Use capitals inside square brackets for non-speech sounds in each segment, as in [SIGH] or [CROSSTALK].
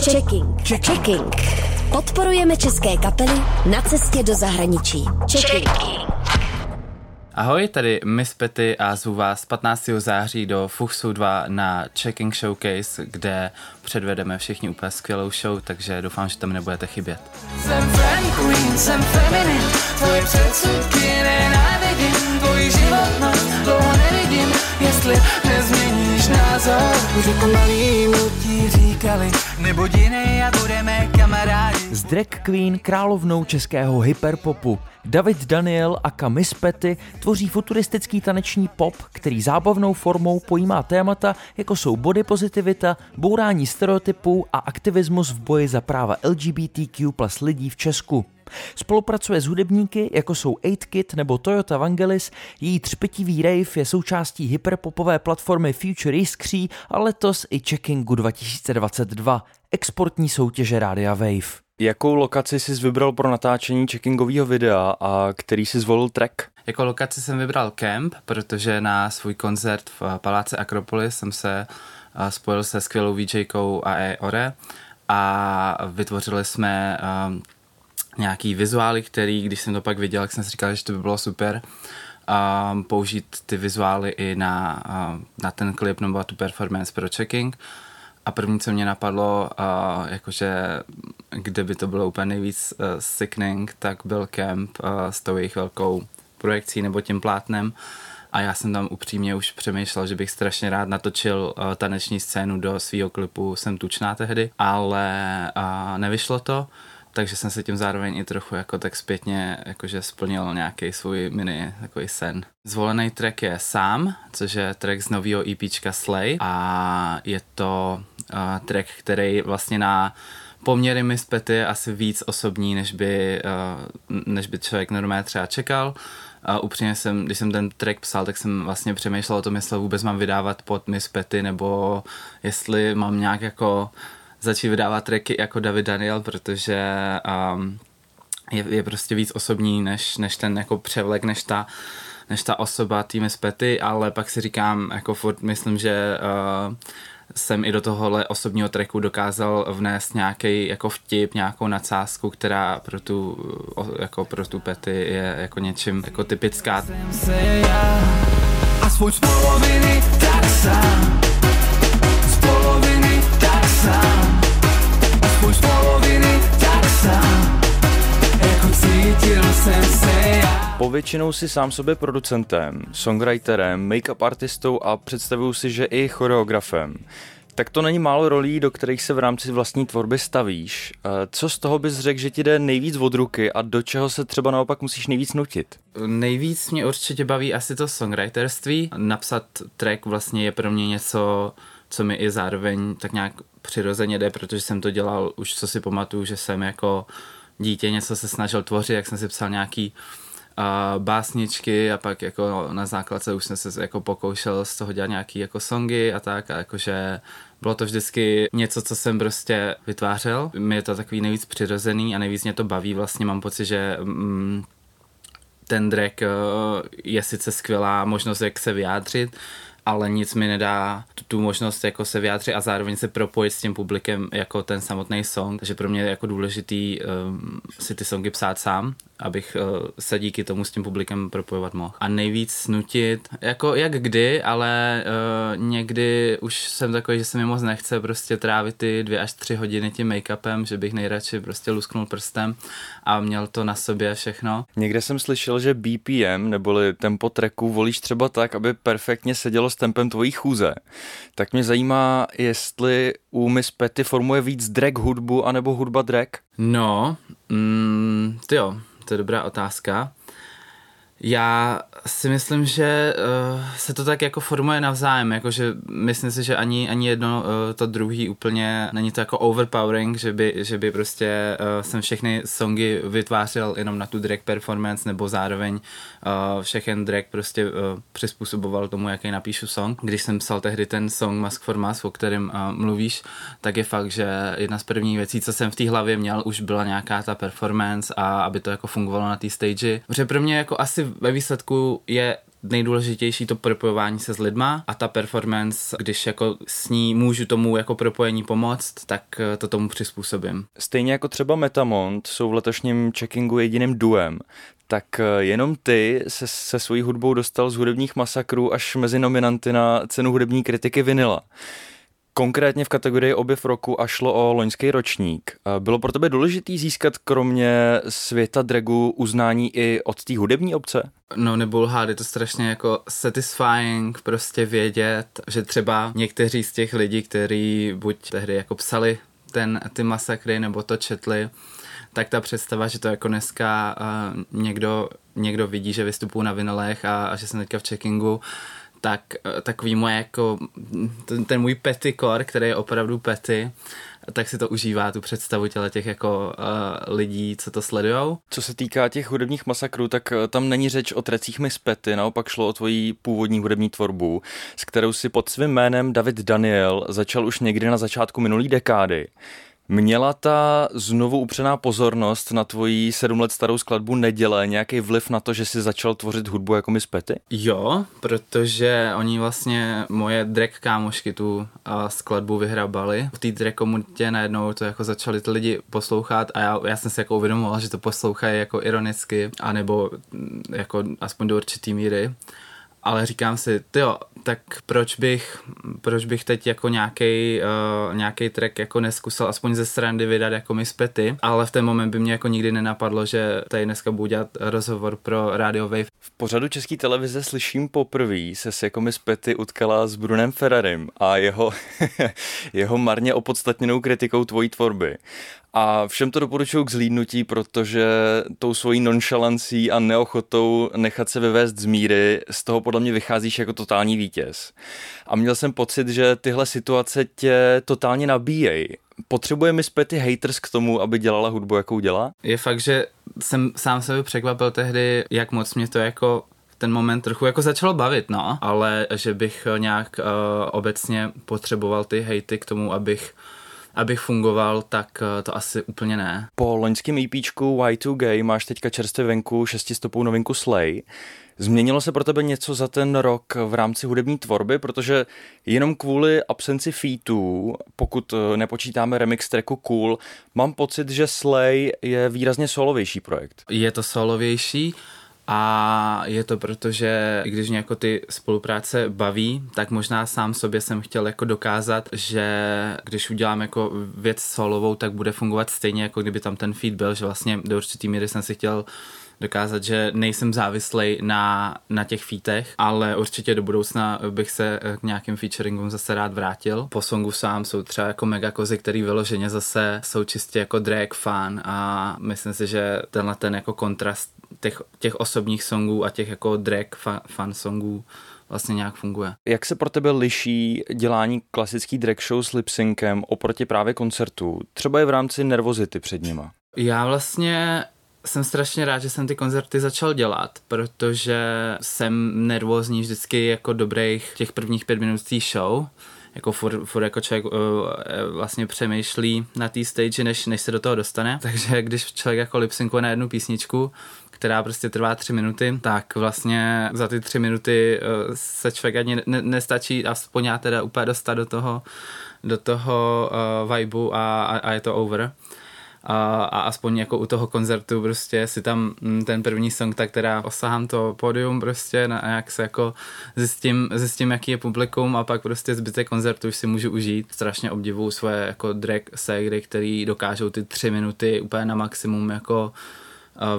Checking. Checking. Podporujeme české kapely na cestě do zahraničí. Checking. Ahoj, tady Miss Petty a zvu vás 15. září do Fuchsu 2 na Checking Showcase, kde předvedeme všichni úplně skvělou show, takže doufám, že tam nebudete chybět. Jsem friend queen, jsem feminin, tvoje předsudky nenávidím, tvůj život dlouho nevidím, jestli nezměníš názor. Už jako malý ti říkali, nebo jiný a budeme kamarádi. Z drag queen královnou českého hyperpopu David Daniel a Kamis Petty tvoří futuristický taneční pop, který zábavnou formou pojímá témata, jako jsou body pozitivita, bourání stereotypů a aktivismus v boji za práva LGBTQ plus lidí v Česku. Spolupracuje s hudebníky, jako jsou 8Kit nebo Toyota Vangelis, její třpetivý rave je součástí hyperpopové platformy Future Iskří a letos i Checkingu 2022, exportní soutěže Rádia Wave. Jakou lokaci jsi vybral pro natáčení checkingového videa a který jsi zvolil track? Jako lokaci jsem vybral Camp, protože na svůj koncert v Paláce Akropolis jsem se spojil se skvělou VJkou AE Ore a vytvořili jsme nějaký vizuály, který, když jsem to pak viděl, tak jsem si říkal, že to by bylo super um, použít ty vizuály i na, uh, na ten klip nebo tu performance pro checking. A první, co mě napadlo, uh, jakože kde by to bylo úplně nejvíc uh, sickening, tak byl kemp uh, s tou jejich velkou projekcí nebo tím plátnem. A já jsem tam upřímně už přemýšlel, že bych strašně rád natočil uh, taneční scénu do svého klipu Jsem tučná tehdy, ale uh, nevyšlo to takže jsem se tím zároveň i trochu jako tak zpětně jakože splnil nějaký svůj mini takový sen. Zvolený track je Sám, což je track z nového EPčka Slay a je to uh, track, který vlastně na poměry Miss Petty je asi víc osobní, než by, uh, než by člověk normálně třeba čekal. A upřímně jsem, když jsem ten track psal, tak jsem vlastně přemýšlel o tom, jestli vůbec mám vydávat pod Miss Petty, nebo jestli mám nějak jako začít vydávat tracky jako David Daniel, protože um, je, je prostě víc osobní než, než ten jako převlek, než ta, než ta osoba tým Petty, ale pak si říkám, jako furt myslím, že uh, jsem i do tohohle osobního tracku dokázal vnést nějaký jako vtip, nějakou nadsázku, která pro tu, jako pro tu Petty je jako něčím jako typická. A svůj z poloviny tak sám, tak sám. Jako Povětšinou si sám sobě producentem, songwriterem, make-up artistou a představuju si, že i choreografem. Tak to není málo rolí, do kterých se v rámci vlastní tvorby stavíš. Eh, co z toho bys řekl, že ti jde nejvíc od ruky a do čeho se třeba naopak musíš nejvíc nutit? Nejvíc mě určitě baví asi to songwriterství. Napsat track vlastně je pro mě něco, co mi i zároveň tak nějak přirozeně jde, protože jsem to dělal už co si pamatuju, že jsem jako dítě něco se snažil tvořit, jak jsem si psal nějaký uh, básničky a pak jako na základce už jsem se jako pokoušel z toho dělat nějaký jako songy a tak a jakože bylo to vždycky něco, co jsem prostě vytvářel. Mi je to takový nejvíc přirozený a nejvíc mě to baví. Vlastně mám pocit, že mm, ten drag uh, je sice skvělá možnost, jak se vyjádřit, ale nic mi nedá tu, tu možnost jako se vyjádřit a zároveň se propojit s tím publikem jako ten samotný song. Takže pro mě je jako důležitý um, si ty songy psát sám, abych uh, se díky tomu s tím publikem propojovat mohl. A nejvíc snutit, jako jak kdy, ale uh, někdy už jsem takový, že se mi moc nechce prostě trávit ty dvě až tři hodiny tím make-upem, že bych nejradši prostě lusknul prstem a měl to na sobě všechno. Někde jsem slyšel, že BPM neboli tempo tracku volíš třeba tak, aby perfektně sedělo s tempem tvojí chůze. Tak mě zajímá, jestli u Miss Petty formuje víc drag hudbu anebo hudba drag? No, mm, ty jo, to je dobrá otázka. Já si myslím, že uh, se to tak jako formuje navzájem, jakože myslím si, že ani, ani jedno uh, to druhý úplně není to jako overpowering, že by, že by prostě uh, jsem všechny songy vytvářel jenom na tu drag performance nebo zároveň uh, všechen drag prostě uh, přizpůsoboval tomu, jaký napíšu song. Když jsem psal tehdy ten song Mask for Mask, o kterém uh, mluvíš, tak je fakt, že jedna z prvních věcí, co jsem v té hlavě měl, už byla nějaká ta performance a aby to jako fungovalo na té stage. Protože pro mě jako asi ve výsledku je nejdůležitější to propojování se s lidma a ta performance, když jako s ní můžu tomu jako propojení pomoct, tak eh, to tomu přizpůsobím. Stejně jako třeba Metamont jsou v letošním checkingu jediným duem, tak eh, jenom ty se se svojí hudbou dostal z hudebních masakrů až mezi nominanty na cenu hudební kritiky Vinila. Konkrétně v kategorii objev roku a šlo o loňský ročník. Eh, bylo pro tebe důležitý získat kromě světa dragu uznání i od té hudební obce? No nebudu lhát, je to strašně jako satisfying prostě vědět, že třeba někteří z těch lidí, kteří buď tehdy jako psali ten, ty masakry nebo to četli, tak ta představa, že to jako dneska uh, někdo, někdo vidí, že vystupují na vinilech a, a že jsem teďka v checkingu, tak uh, takový moje jako, ten, ten můj petty core, který je opravdu petty, tak si to užívá, tu představu těle těch jako uh, lidí, co to sledujou. Co se týká těch hudebních masakrů, tak tam není řeč o trecích mi zpety, naopak šlo o tvoji původní hudební tvorbu, s kterou si pod svým jménem David Daniel začal už někdy na začátku minulé dekády. Měla ta znovu upřená pozornost na tvoji sedm let starou skladbu Neděle nějaký vliv na to, že jsi začal tvořit hudbu jako Miss Petty? Jo, protože oni vlastně moje drag kámošky tu a skladbu vyhrabali. V té drag komunitě najednou to jako začali ty lidi poslouchat a já, já jsem si jako uvědomoval, že to poslouchají jako ironicky, anebo mm, jako aspoň do určitý míry ale říkám si, jo, tak proč bych, proč bych teď jako nějaký uh, nějaký track jako neskusil aspoň ze srandy vydat jako Miss Petty, ale v ten moment by mě jako nikdy nenapadlo, že tady dneska budu dělat rozhovor pro Radio Wave. V pořadu České televize slyším poprvé se s jako Miss Petty utkala s Brunem Ferrarim a jeho, [LAUGHS] jeho marně opodstatněnou kritikou tvojí tvorby. A všem to doporučuji k zlídnutí, protože tou svojí nonchalancí a neochotou nechat se vyvést z míry, z toho podle mě vycházíš jako totální vítěz. A měl jsem pocit, že tyhle situace tě totálně nabíjejí. Potřebuje mi zpět haters k tomu, aby dělala hudbu, jakou dělá? Je fakt, že jsem sám sebe překvapil tehdy, jak moc mě to jako ten moment trochu jako začalo bavit, no, ale že bych nějak uh, obecně potřeboval ty hejty k tomu, abych abych fungoval, tak eh, to asi úplně ne. Po loňském EPčku Y2G máš teďka čerstvě venku šestistopou novinku Slay. Změnilo se pro tebe něco za ten rok v rámci hudební tvorby, protože jenom kvůli absenci featů, pokud eh, nepočítáme remix tracku Cool, mám pocit, že Slay je výrazně solovější projekt. Je to solovější, a je to proto, že když mě jako ty spolupráce baví, tak možná sám sobě jsem chtěl jako dokázat, že když udělám jako věc solovou, tak bude fungovat stejně, jako kdyby tam ten feed byl, že vlastně do určitý míry jsem si chtěl dokázat, že nejsem závislý na, na těch featech, ale určitě do budoucna bych se k nějakým featuringům zase rád vrátil. Po songu sám jsou třeba jako megakozy, který vyloženě zase jsou čistě jako drag fan a myslím si, že tenhle ten jako kontrast těch, těch osobních songů a těch jako drag fa, fan songů vlastně nějak funguje. Jak se pro tebe liší dělání klasický drag show s lipsynkem oproti právě koncertu? Třeba je v rámci nervozity před nima. Já vlastně jsem strašně rád, že jsem ty koncerty začal dělat, protože jsem nervózní vždycky jako dobrých těch prvních pět minut té show jako furt, furt jako člověk uh, vlastně přemýšlí na té stage, než, než se do toho dostane. Takže když člověk jako lipsynkuje na jednu písničku, která prostě trvá tři minuty, tak vlastně za ty tři minuty uh, se člověk ani ne, nestačí aspoň já teda úplně dostat do toho, do toho uh, vibu a, a, a je to over a, a aspoň jako u toho koncertu prostě si tam mm, ten první song, tak teda osahám to pódium prostě, na, jak se jako zjistím, zjistím, jaký je publikum a pak prostě zbytek koncertu už si můžu užít. Strašně obdivuju svoje jako drag segry, který dokážou ty tři minuty úplně na maximum jako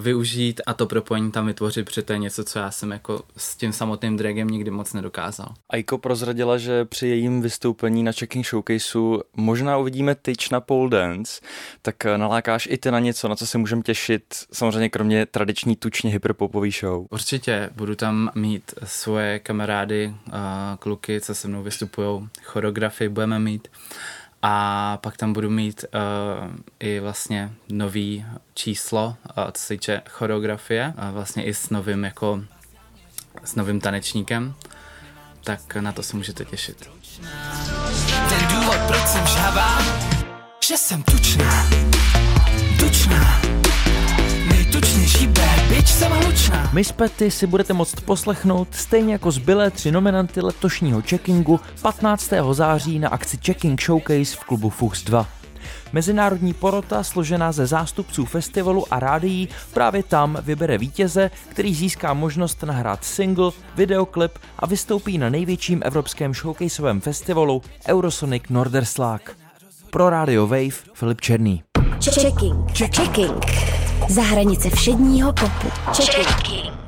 využít a to propojení tam vytvořit, protože to je něco, co já jsem jako s tím samotným dragem nikdy moc nedokázal. Aiko prozradila, že při jejím vystoupení na Checking Showcaseu možná uvidíme tyč na pole dance, tak nalákáš i ty na něco, na co se můžeme těšit, samozřejmě kromě tradiční tučně hyperpopový show. Určitě, budu tam mít svoje kamarády, kluky, co se mnou vystupují, choreografii budeme mít a pak tam budu mít uh, i vlastně nový číslo, uh, co se týče choreografie, uh, vlastně i s novým jako s novým tanečníkem, tak na to se můžete těšit. Ten důvod, proč jsem žhavá, že jsem tučná, hlučná. Miss Petty si budete moct poslechnout stejně jako zbylé tři nominanty letošního checkingu 15. září na akci Checking Showcase v klubu Fuchs 2. Mezinárodní porota, složená ze zástupců festivalu a rádií, právě tam vybere vítěze, který získá možnost nahrát single, videoklip a vystoupí na největším evropském showcaseovém festivalu Eurosonic Norderslag. Pro Radio Wave Filip Černý. Checking. Checking. Za hranice všedního popu. Checking.